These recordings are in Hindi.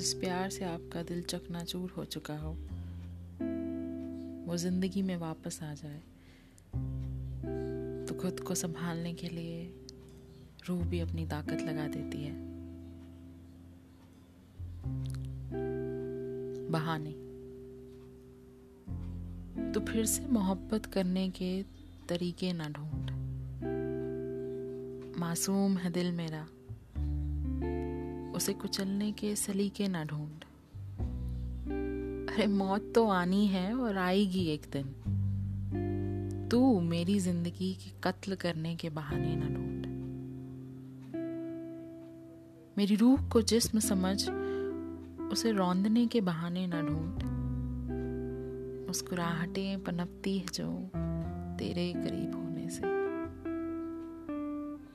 जिस प्यार से आपका दिल चकनाचूर हो चुका हो, वो ज़िंदगी में वापस आ जाए तो खुद को संभालने के लिए रूह भी अपनी ताकत लगा देती है। बहाने। तो फिर से मोहब्बत करने के तरीके ना ढूंढ। मासूम है दिल मेरा। उसे कुचलने के सलीके ना ढूंढ। अरे, मौत तो आनी है और आएगी एक दिन। तू मेरी ज़िंदगी की कत्ल करने के बहाने ना ढूंढ। मेरी रूह को जिस्म समझ, उसे रौंदने के बहाने ना ढूंढ। मुस्कुराहटें पनपती है जो तेरे करीब होने से।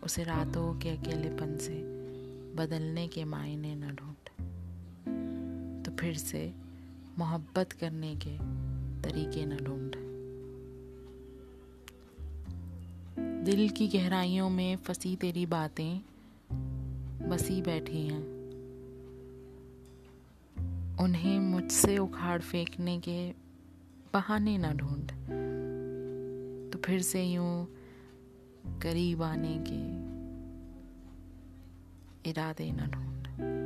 उसे रातों के अकेलेपन से बदलने के मायने न ढूंढ। तो फिर से मोहब्बत करने के तरीके न ढूंढ। दिल की गहराइयों में फंसी तेरी बातें, बसी बैठी हैं। उन्हें मुझसे उखाड़ फेंकने के बहाने न ढूंढ। तो फिर से यूँ करीब आने के इरादे न ढूंढ